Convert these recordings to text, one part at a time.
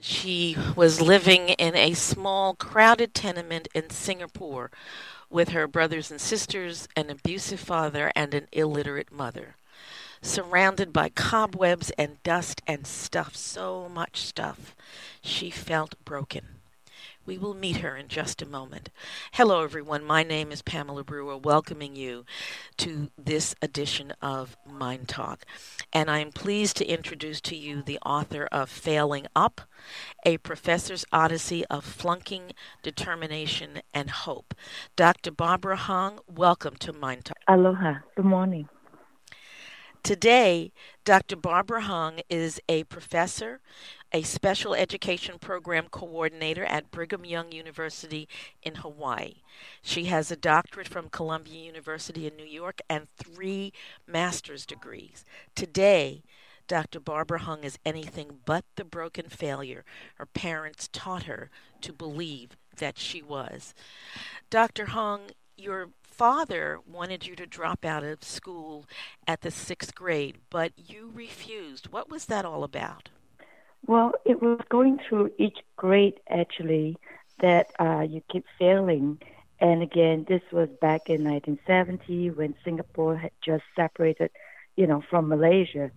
She was living in a small, crowded tenement in Singapore with her brothers and sisters, an abusive father, and an illiterate mother. Surrounded by cobwebs and dust and stuff, so much stuff, she felt broken. We will meet her in just a moment. Hello, everyone. My name is Pamela Brewer, welcoming you to this edition of MyNDTALK. And I am pleased to introduce to you the author of Failing Up, a professor's odyssey of flunking, determination, and hope. Dr. Barbara Hong, welcome to MyNDTALK. Aloha. Good morning. Today, Dr. Barbara Hong is a professor, a special education program coordinator at Brigham Young University in Hawaii. She has a doctorate from Columbia University in New York and three master's degrees. Today, Dr. Barbara Hong is anything but the broken failure her parents taught her to believe that she was. Dr. Hong, your father wanted you to drop out of school at the sixth grade, but you refused. What was that all about? Well, it was going through each grade actually that uh, you keep failing. And again, this was back in 1970 when Singapore had just separated, you know, from Malaysia.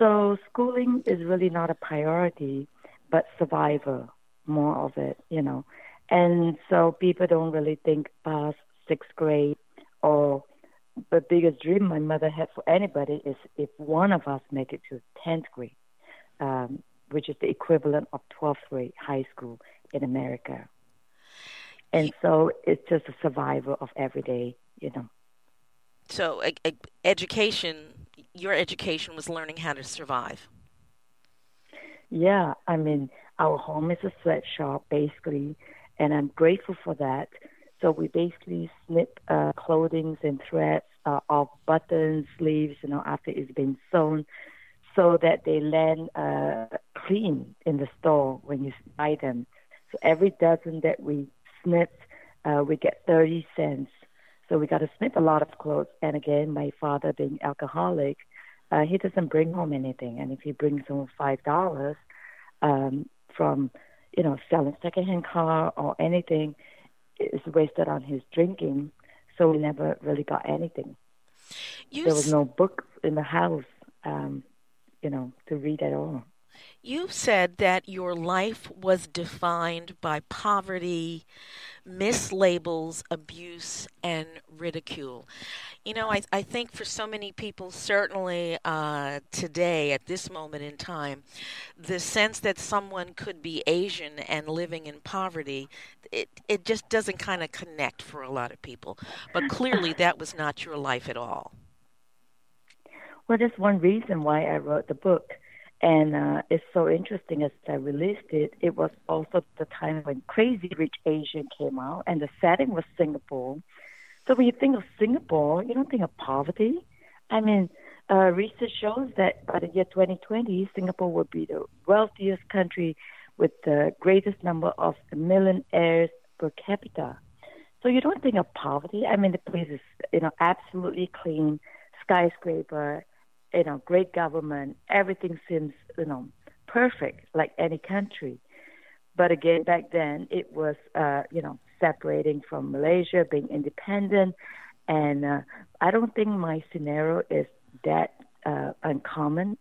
So schooling is really not a priority, but survival, more of it, you know. And so people don't really think past sixth grade, or the biggest dream my mother had for anybody is if one of us make it to 10th grade, um, which is the equivalent of 12th grade high school in America. And so it's just a survival of every day, you know. So, a, a, education, your education was learning how to survive. Yeah, I mean, our home is a sweatshop, basically, and I'm grateful for that so we basically snip uh, clothing and threads uh, buttons, sleeves, you know, after it's been sewn, so that they land uh, clean in the store when you buy them. So every dozen that we snip, uh, we get 30 cents. So we got to snip a lot of clothes. And again, my father being alcoholic, uh, he doesn't bring home anything. And if he brings home five dollars um, from, you know, selling secondhand car or anything, is wasted on his drinking, so we never really got anything. You there was no book in the house, um, you know, to read at all. You said that your life was defined by poverty, mislabels, abuse, and ridicule. You know, I, I think for so many people, certainly uh, today, at this moment in time, the sense that someone could be Asian and living in poverty, it, it just doesn't kind of connect for a lot of people. But clearly, that was not your life at all. Well, that's one reason why I wrote the book. And uh, it's so interesting as I released it, it was also the time when Crazy Rich Asian came out, and the setting was Singapore. So when you think of Singapore, you don't think of poverty. I mean, uh, research shows that by the year 2020, Singapore will be the wealthiest country with the greatest number of millionaires per capita. So you don't think of poverty. I mean, the place is, you know, absolutely clean, skyscraper, you know, great government. Everything seems, you know, perfect like any country. But again, back then it was, uh, you know, separating from Malaysia, being independent, and uh, I don't think my scenario is that uh, uncommon.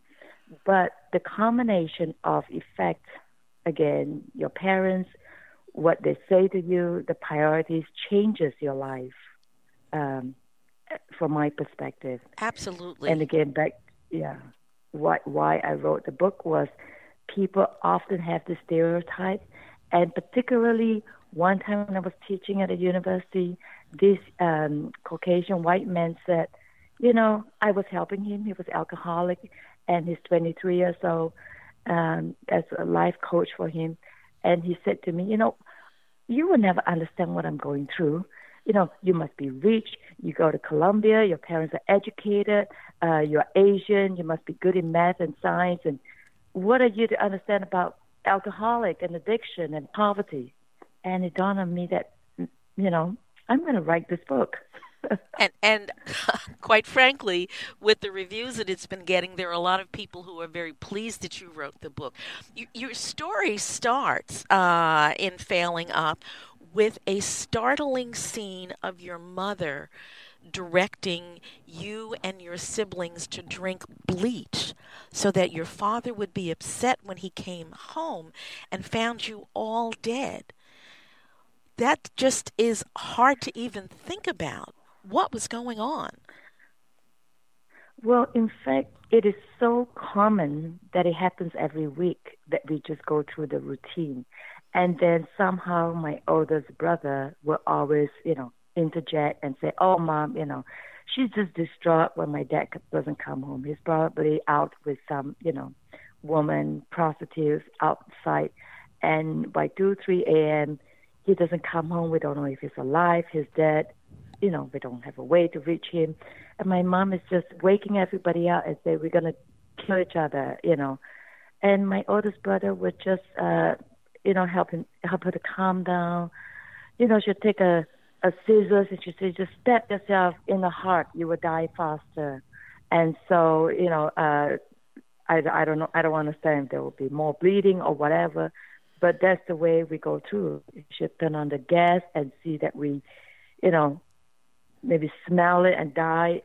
But the combination of effects, again, your parents, what they say to you, the priorities changes your life. Um, from my perspective. Absolutely. And again, back yeah, why why I wrote the book was people often have the stereotype, and particularly one time when I was teaching at a university, this um, Caucasian white man said, you know, I was helping him. He was alcoholic, and he's 23 years old. Um, as a life coach for him, and he said to me, you know, you will never understand what I'm going through you know, you must be rich. You go to Columbia, your parents are educated, uh, you're Asian, you must be good in math and science. And what are you to understand about alcoholic and addiction and poverty? And it dawned on me that, you know, I'm going to write this book. and and quite frankly, with the reviews that it's been getting, there are a lot of people who are very pleased that you wrote the book. You, your story starts uh, in Failing Up with a startling scene of your mother directing you and your siblings to drink bleach so that your father would be upset when he came home and found you all dead. That just is hard to even think about. What was going on? Well, in fact, it is so common that it happens every week that we just go through the routine. And then somehow my oldest brother will always, you know, interject and say, "Oh, mom, you know, she's just distraught when my dad doesn't come home. He's probably out with some, you know, woman prostitutes outside, and by two, three a.m. he doesn't come home. We don't know if he's alive, he's dead. You know, we don't have a way to reach him. And my mom is just waking everybody up and say, "We're gonna kill each other," you know. And my oldest brother would just, uh, you know, help him, help her to calm down. You know, she'd take a a scissors and she said, just stab yourself in the heart, you will die faster. And so, you know, uh, I, I don't know, I don't understand if there will be more bleeding or whatever, but that's the way we go through. You should turn on the gas and see that we, you know, maybe smell it and die.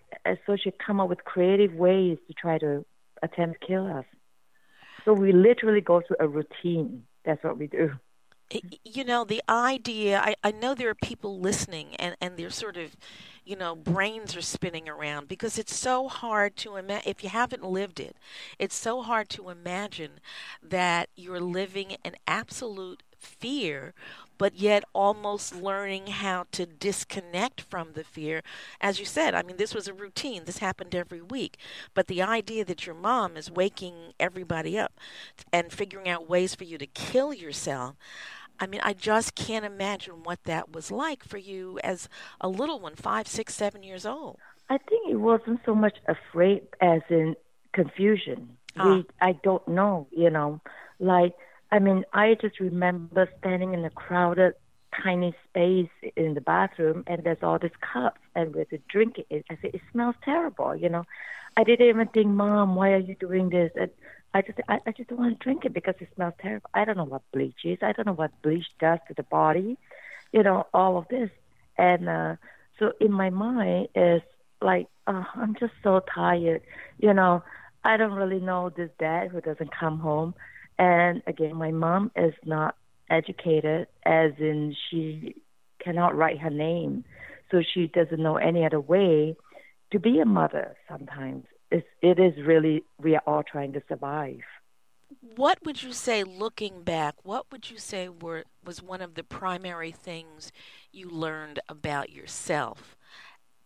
So she come up with creative ways to try to attempt kill us. So we literally go through a routine. That's what we do you know the idea I, I know there are people listening and, and they're sort of you know brains are spinning around because it's so hard to imagine if you haven't lived it it's so hard to imagine that you're living in absolute fear but yet almost learning how to disconnect from the fear. As you said, I mean, this was a routine. This happened every week. But the idea that your mom is waking everybody up and figuring out ways for you to kill yourself, I mean, I just can't imagine what that was like for you as a little one, five, six, seven years old. I think it wasn't so much afraid as in confusion. Ah. We, I don't know, you know, like I mean, I just remember standing in a crowded, tiny space in the bathroom, and there's all these cups, and with the drink it. I said, it smells terrible, you know. I didn't even think, Mom, why are you doing this? And I just I, I just don't want to drink it because it smells terrible. I don't know what bleach is. I don't know what bleach does to the body. You know, all of this. And uh so in my mind is like, oh, I'm just so tired. You know, I don't really know this dad who doesn't come home. And again, my mom is not educated, as in she cannot write her name, so she doesn't know any other way to be a mother. Sometimes it's, it is really, we are all trying to survive. What would you say, looking back, what would you say were, was one of the primary things you learned about yourself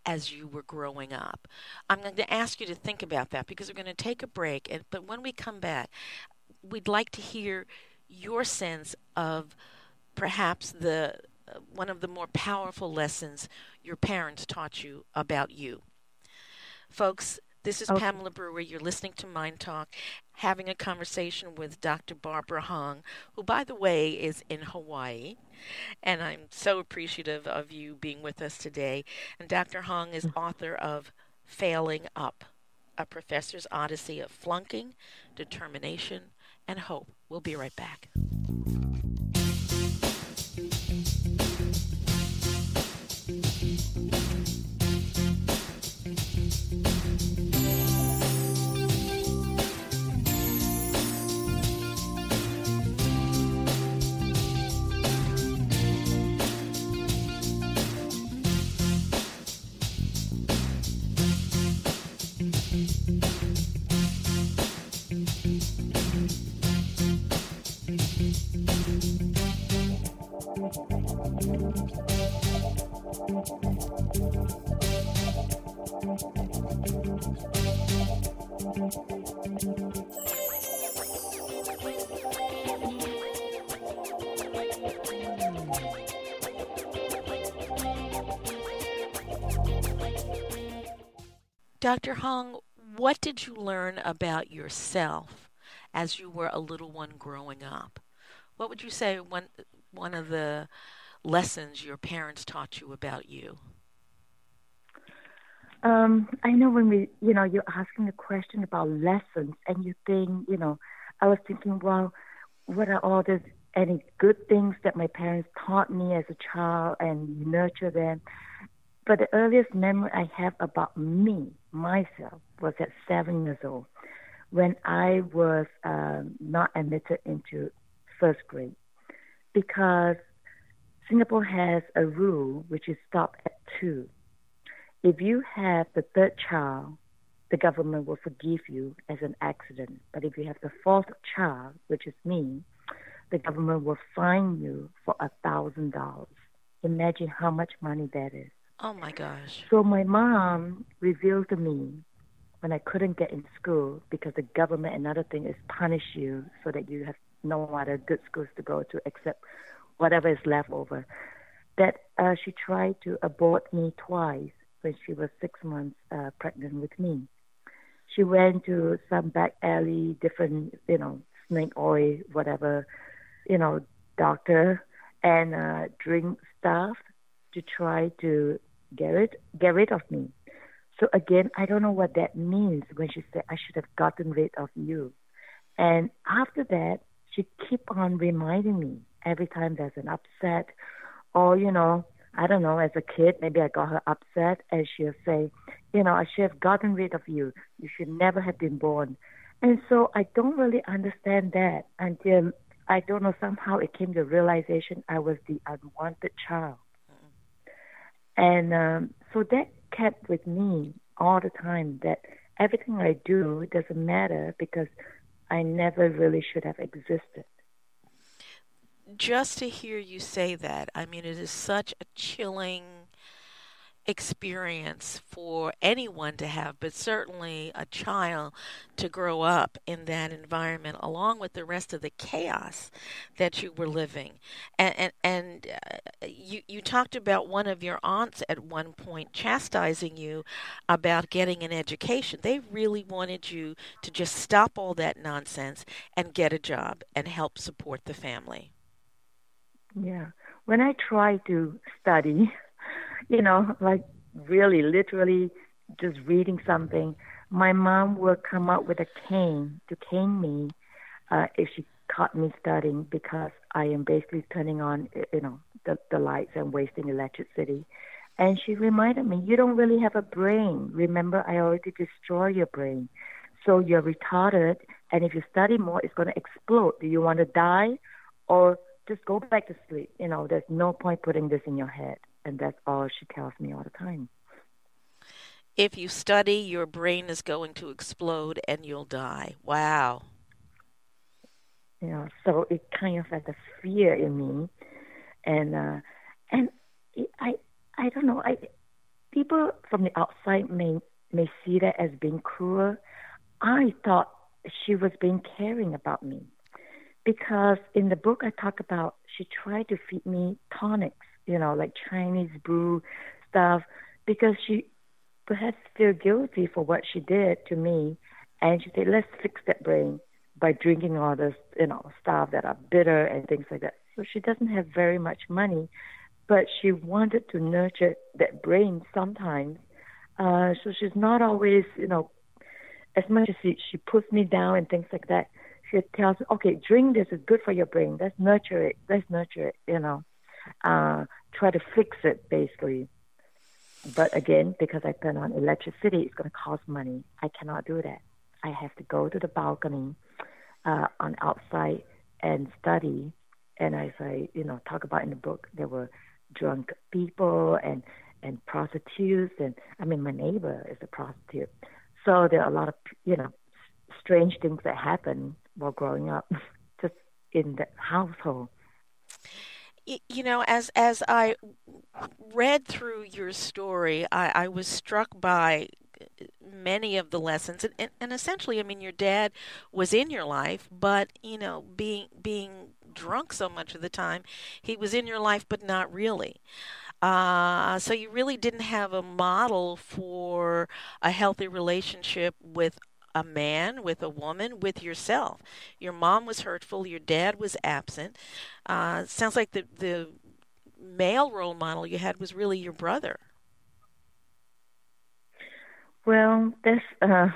as you were growing up? I'm going to ask you to think about that because we're going to take a break. And, but when we come back, we'd like to hear your sense of perhaps the uh, one of the more powerful lessons your parents taught you about you. Folks, this is okay. Pamela Brewer. You're listening to MyNDTALK, having a conversation with Dr. Barbara Hong, who, by the way, is in Hawaii. And I'm so appreciative of you being with us today. And Dr. Hong is author of Failing Up, a professor's odyssey of flunking, determination, and hope. We'll be right back. Dr. Hong, what did you learn about yourself as you were a little one growing up? What would you say one one of the lessons your parents taught you about you? Um, I know when we, you know, you're asking a question about lessons, and you think, you know, I was thinking, well, what are all the any good things that my parents taught me as a child and nurture them? But the earliest memory I have about me, myself, was at seven years old when I was um, not admitted into first grade because Singapore has a rule which is stop at two. If you have the third child, the government will forgive you as an accident. But if you have the fourth child, which is me, the government will fine you for a thousand dollars. Imagine how much money that is. Oh my gosh. So my mom revealed to me when I couldn't get in school because the government, another thing, is punish you so that you have no other good schools to go to except whatever is left over. That uh, she tried to abort me twice when she was six months uh, pregnant with me. She went to some back alley, different, you know, snake oil, whatever, you know, doctor, and uh, drink stuff to try to get rid, get rid of me. So again, I don't know what that means when she said I should have gotten rid of you. And after that, she keep on reminding me every time there's an upset, or you know, I don't know, as a kid, maybe I got her upset, and she'll say, you know, I should have gotten rid of you. You should never have been born. And so I don't really understand that until I don't know somehow it came to realization I was the unwanted child. And um, so that kept with me all the time that everything I do doesn't matter because I never really should have existed. Just to hear you say that, I mean, it is such a chilling experience for anyone to have, but certainly a child to grow up in that environment along with the rest of the chaos that you were living. And and, and uh, you you talked about one of your aunts at one point chastising you about getting an education. They really wanted you to just stop all that nonsense and get a job and help support the family. Yeah. When I tried to study you know, like really literally just reading something, my mom would come up with a cane to cane me uh, if she caught me studying because I am basically turning on, you know, the, the lights and wasting electricity. And she reminded me, you don't really have a brain. Remember, I already destroyed your brain. So you're retarded, and if you study more, it's going to explode. Do you want to die or just go back to sleep? You know, there's no point putting this in your head and that's all she tells me all the time. If you study, your brain is going to explode and you'll die. Wow. Yeah, so it kind of had a fear in me, and uh, and I I don't know. I people from the outside may may see that as being cruel. I thought she was being caring about me because in the book I talk about she tried to feed me tonics you know, like Chinese brew stuff, because she perhaps feel guilty for what she did to me, and she said, let's fix that brain by drinking all this, you know, stuff that are bitter and things like that. So she doesn't have very much money, but she wanted to nurture that brain sometimes. Uh, so she's not always, you know, as much as she, she puts me down and things like that. She tells me, okay, drink this is good for your brain. Let's nurture it. Let's nurture it, you know. Uh, try to fix it basically. But again, because I turn on electricity, it's going to cost money. I cannot do that. I have to go to the balcony uh, on outside and study. And as I, you know, talk about in the book, there were drunk people and and prostitutes, and I mean, my neighbor is a prostitute. So there are a lot of, you know, strange things that happen while growing up, just in the household you know, as as I read through your story, I, I was struck by many of the lessons, and, and, and essentially, I mean, your dad was in your life, but you know, being being drunk so much of the time, he was in your life, but not really. Uh, so you really didn't have a model for a healthy relationship with a man, with a woman, with yourself. Your mom was hurtful, your dad was absent. Uh, sounds like the, the male role model you had was really your brother. Well, this uh,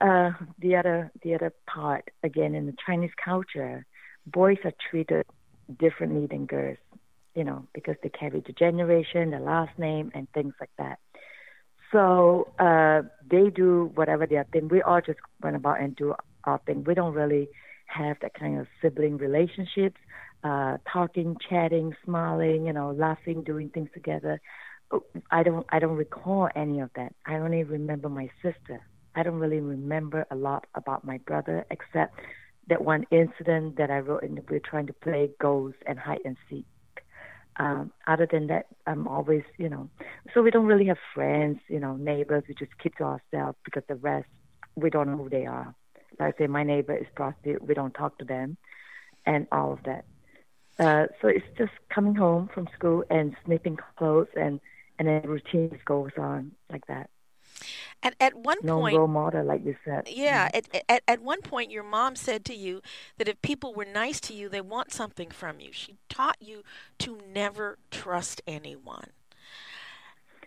uh, the other the other part again in the Chinese culture, boys are treated differently than girls, you know, because they carry the generation, the last name, and things like that. So uh, they do whatever their thing. We all just went about and do our thing. We don't really have that kind of sibling relationships, uh, talking, chatting, smiling, you know, laughing, doing things together. I don't I don't recall any of that. I only remember my sister. I don't really remember a lot about my brother except that one incident that I wrote in book trying to play ghost and hide and seek. Um, other than that, I'm always, you know, so we don't really have friends, you know, neighbors. We just keep to ourselves because the rest, we don't know who they are. Like I say, my neighbor is prostitute. We don't talk to them, and all of that. Uh, so it's just coming home from school and snipping clothes, and and then routine goes on like that. At, at one no point, role model, like you said. Yeah, mm-hmm. at, at, at one point, your mom said to you that if people were nice to you, they want something from you. She taught you to never trust anyone.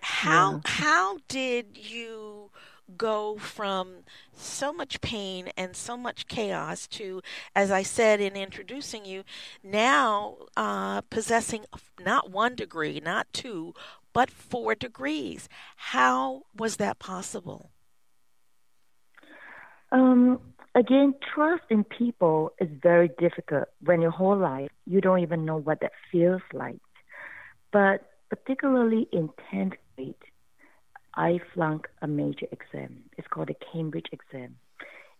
How yeah. how did you go from so much pain and so much chaos to, as I said in introducing you, now uh, possessing not one degree, not two, but four degrees. How was that possible? Um, again, trust in people is very difficult when your whole life you don't even know what that feels like. But particularly in 10th grade, I flunked a major exam. It's called the Cambridge exam.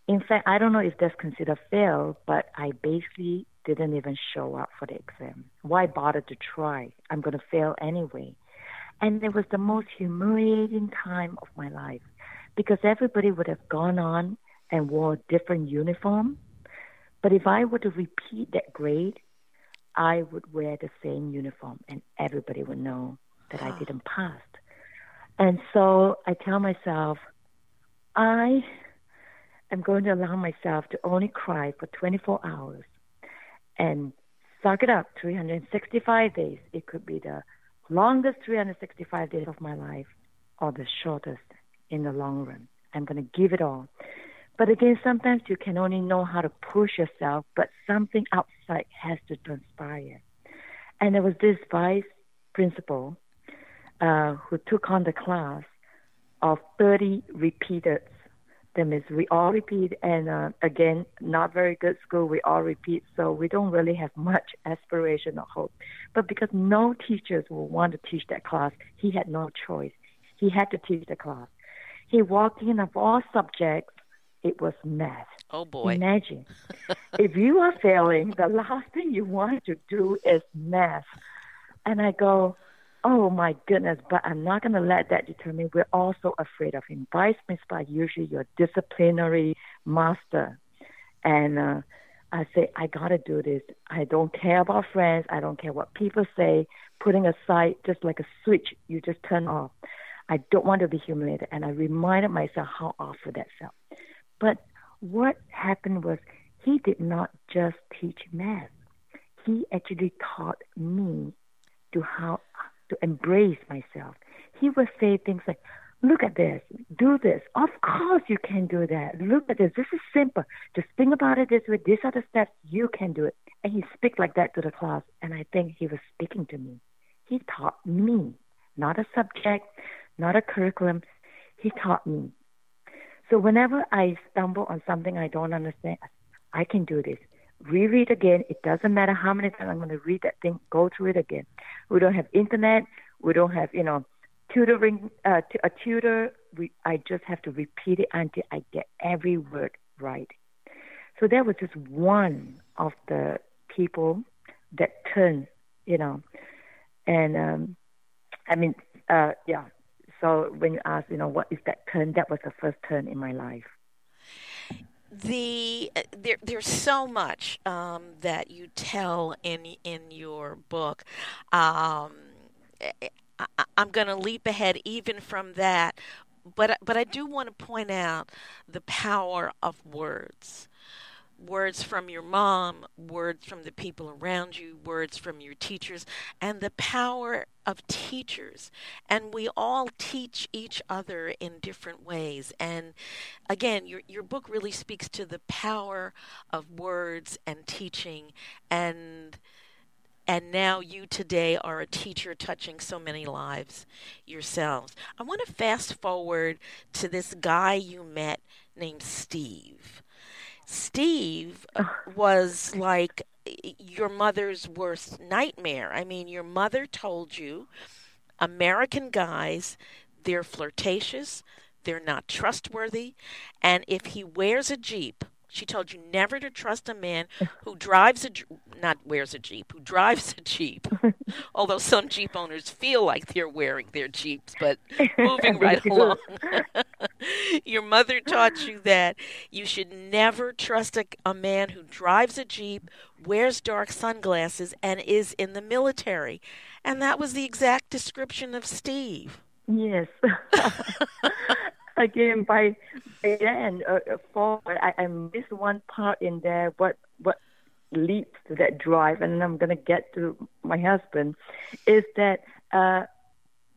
In fact, I don't know if that's considered fail, but I basically didn't even show up for the exam. Why bother to try? I'm going to fail anyway. And it was the most humiliating time of my life because everybody would have gone on and wore a different uniform. But if I were to repeat that grade, I would wear the same uniform and everybody would know that I ah. didn't pass. And so I tell myself, I am going to allow myself to only cry for 24 hours and suck it up 365 days. It could be the longest 365 days of my life or the shortest in the long run. I'm going to give it all. But again, sometimes you can only know how to push yourself, but something outside has to transpire. And there was this vice principal uh, who took on the class of 30 repeaters. That is we all repeat, and uh, again, not very good school, we all repeat, so we don't really have much aspiration or hope. But because no teachers will want to teach that class, he had no choice. He had to teach the class. He walked in of all subjects, it was math. Oh boy. Imagine. if you are failing, the last thing you want to do is math. And I go, oh my goodness, but I'm not going to let that determine. We're also afraid of him. Vice principal usually your disciplinary master. And uh, I say, I got to do this. I don't care about friends. I don't care what people say. Putting aside just like a switch, you just turn off. I don't want to be humiliated. And I reminded myself how awful that felt. But what happened was he did not just teach math. He actually taught me to how to embrace myself. He would say things like, look at this, do this. Of course you can do that. Look at this. This is simple. Just think about it this way. These are the steps. You can do it. And he speak like that to the class. And I think he was speaking to me. He taught me, not a subject, not a curriculum. He taught me. So whenever I stumble on something I don't understand, I can do this. Reread again. It doesn't matter how many times I'm going to read that thing. Go through it again. We don't have internet. We don't have you know tutoring. Uh, t- a tutor. We, I just have to repeat it until I get every word right. So that was just one of the people that turned, you know, and um, I mean, uh, yeah, so when you ask, you know, what is that turn? That was the first turn in my life. The uh, there there's so much um, that you tell in in your book. Um, I, I'm going to leap ahead even from that, but but I do want to point out the power of words words from your mom, words from the people around you, words from your teachers, and the power of teachers. And we all teach each other in different ways. And again, your, your book really speaks to the power of words and teaching and and now you today are a teacher touching so many lives yourselves. I want to fast forward to this guy you met named Steve. Steve was like your mother's worst nightmare. I mean, your mother told you American guys, they're flirtatious, they're not trustworthy, and if he wears a Jeep, she told you never to trust a man who drives a not wears a Jeep, who drives a Jeep. Although some Jeep owners feel like they're wearing their Jeeps, but moving right along. Your mother taught you that you should never trust a, a man who drives a Jeep, wears dark sunglasses, and is in the military. And that was the exact description of Steve. Yes. Again, by, then, uh, uh, forward, I, I missed one part in there. What what leads to that drive, and I'm gonna get to my husband, is that uh,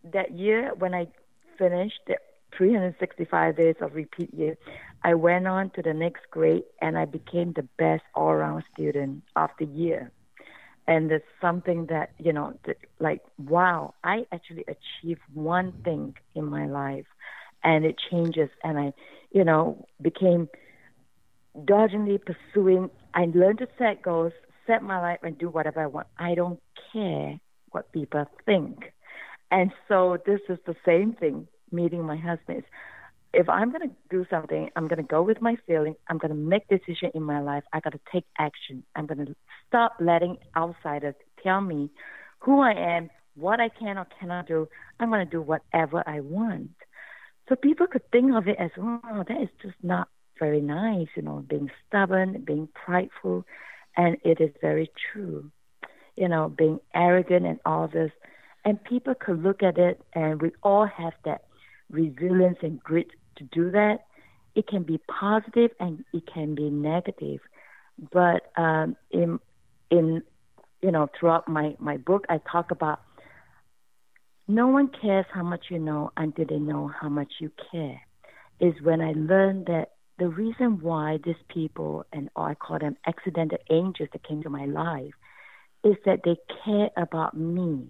that year when I finished 365 days of repeat year, I went on to the next grade and I became the best all-around student of the year. And it's something that you know, like wow, I actually achieved one thing in my life and it changes and I, you know, became dodgingly pursuing. I learned to set goals, set my life, and do whatever I want. I don't care what people think. And so this is the same thing. Meeting my husband is, if I'm going to do something, I'm going to go with my feeling. I'm going to make decision in my life. I got to take action. I'm going to stop letting outsiders tell me who I am, what I can or cannot do. I'm going to do whatever I want. So people could think of it as, oh, that is just not very nice, you know, being stubborn, being prideful. And it is very true, you know, being arrogant and all this. And people could look at it, and we all have that resilience and grit to do that. It can be positive and it can be negative. But um, in, in, you know, throughout my, my book, I talk about no one cares how much you know until they know how much you care. Is when I learned that the reason why these people, and I call them accidental angels that came to my life, is that they care about me.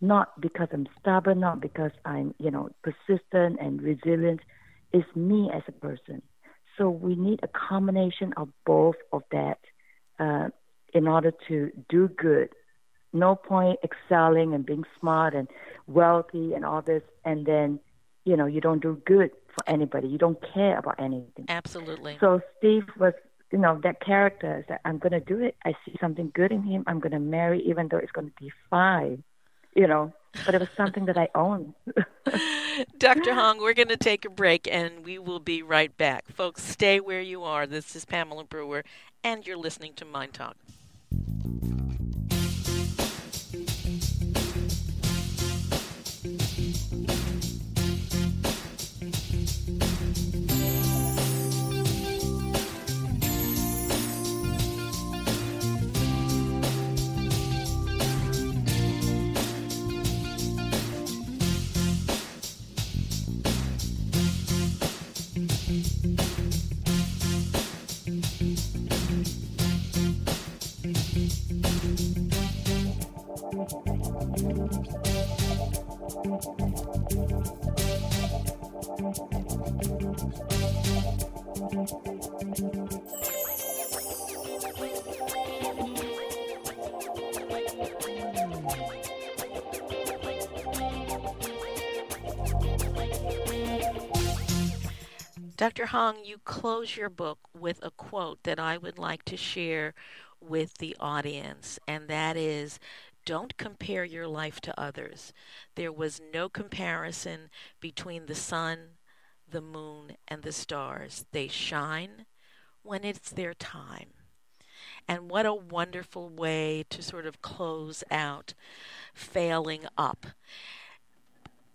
Not because I'm stubborn, not because I'm, you know, persistent and resilient. It's me as a person. So we need a combination of both of that uh, in order to do good no point excelling and being smart and wealthy and all this, and then you know you don't do good for anybody. You don't care about anything. Absolutely. So Steve was, you know, that character is that I'm going to do it. I see something good in him. I'm going to marry, even though it's going to defy, you know. But it was something that I own. Dr. Hong, we're going to take a break and we will be right back. Folks, stay where you are. This is Pamela Brewer, and you're listening to MyNDTALK. Dr. Hong, you close your book with a quote that I would like to share with the audience, and that is don't compare your life to others. There was no comparison between the sun, the moon, and the stars. They shine when it's their time. And what a wonderful way to sort of close out failing up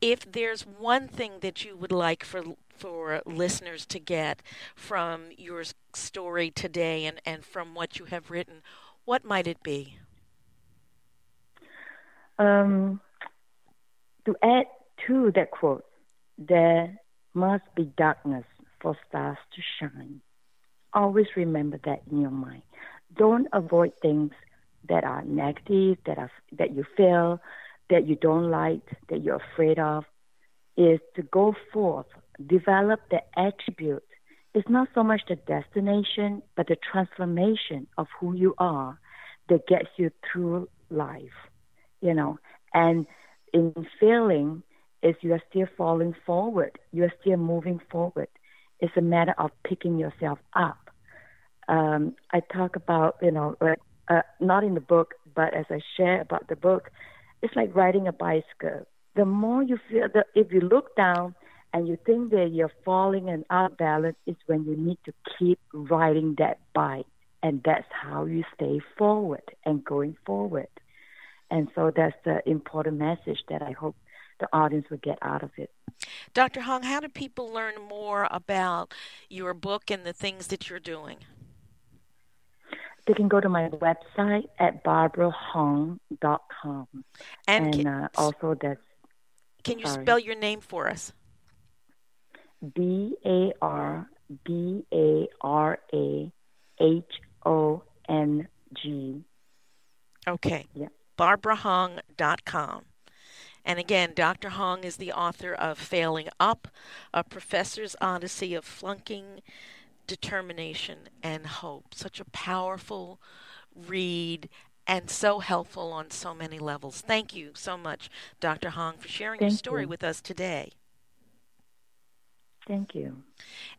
if there's one thing that you would like for for listeners to get from your story today and, and from what you have written, what might it be? Um, to add to that quote, there must be darkness for stars to shine. Always remember that in your mind. Don't avoid things that are negative, that are that you feel, that you don't like, that you're afraid of. Is to go forth, develop the attribute. It's not so much the destination, but the transformation of who you are that gets you through life. You know, and in failing, is you are still falling forward. You are still moving forward. It's a matter of picking yourself up. Um, I talk about, you know, uh, not in the book, but as I share about the book, it's like riding a bicycle. The more you feel that if you look down and you think that you're falling and out of balance, is when you need to keep riding that bike. And that's how you stay forward and going forward. And so that's the important message that I hope the audience will get out of it. Dr. Hong, how do people learn more about your book and the things that you're doing? They can go to my website at barbarahong.com. And, and can, uh, also that's. Can you sorry. spell your name for us? B A R B A R A H O N G. Okay. Yeah. BarbaraHong.com. And again, Dr. Hong is the author of Failing Up, A Professor's Odyssey of Flunking, Determination, and Hope. Such a powerful read and so helpful on so many levels. Thank you so much, Dr. Hong, for sharing Thank your story you. with us today. Thank you.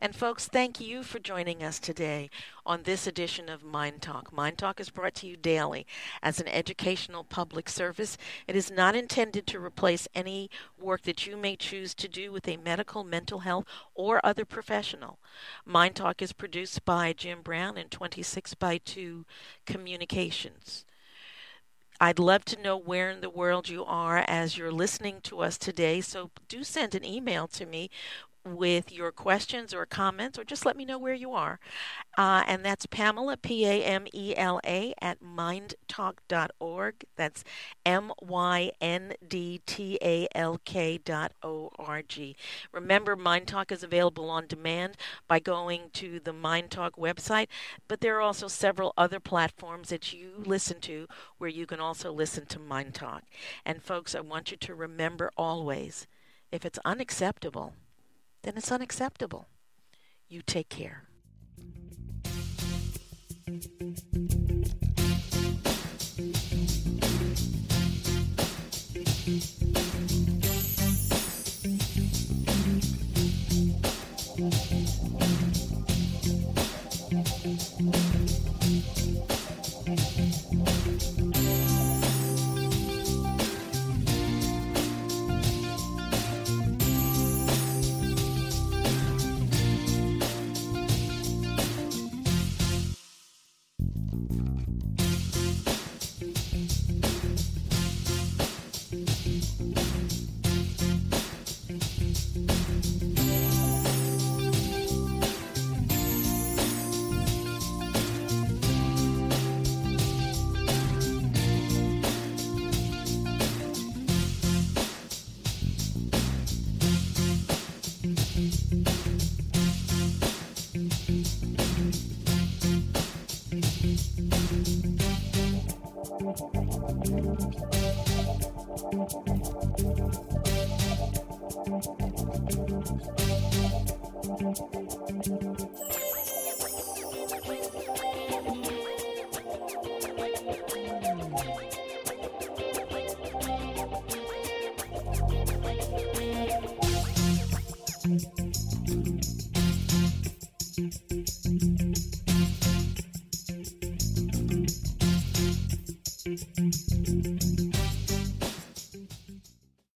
And folks, thank you for joining us today on this edition of MyNDTALK. Mind Talk is brought to you daily as an educational public service. It is not intended to replace any work that you may choose to do with a medical, mental health, or other professional. MyNDTALK is produced by Jim Brown and 26 by 2 Communications. I'd love to know where in the world you are as you're listening to us today, so do send an email to me with your questions or comments, or just let me know where you are. Uh, and that's Pamela, P A M E L A, at myndtalk.org. That's M Y N D T A L K dot O R G. Remember, MyNDTALK is available on demand by going to the MyNDTALK website, but there are also several other platforms that you listen to where you can also listen to MyNDTALK. And folks, I want you to remember always if it's unacceptable, then it's unacceptable. You take care.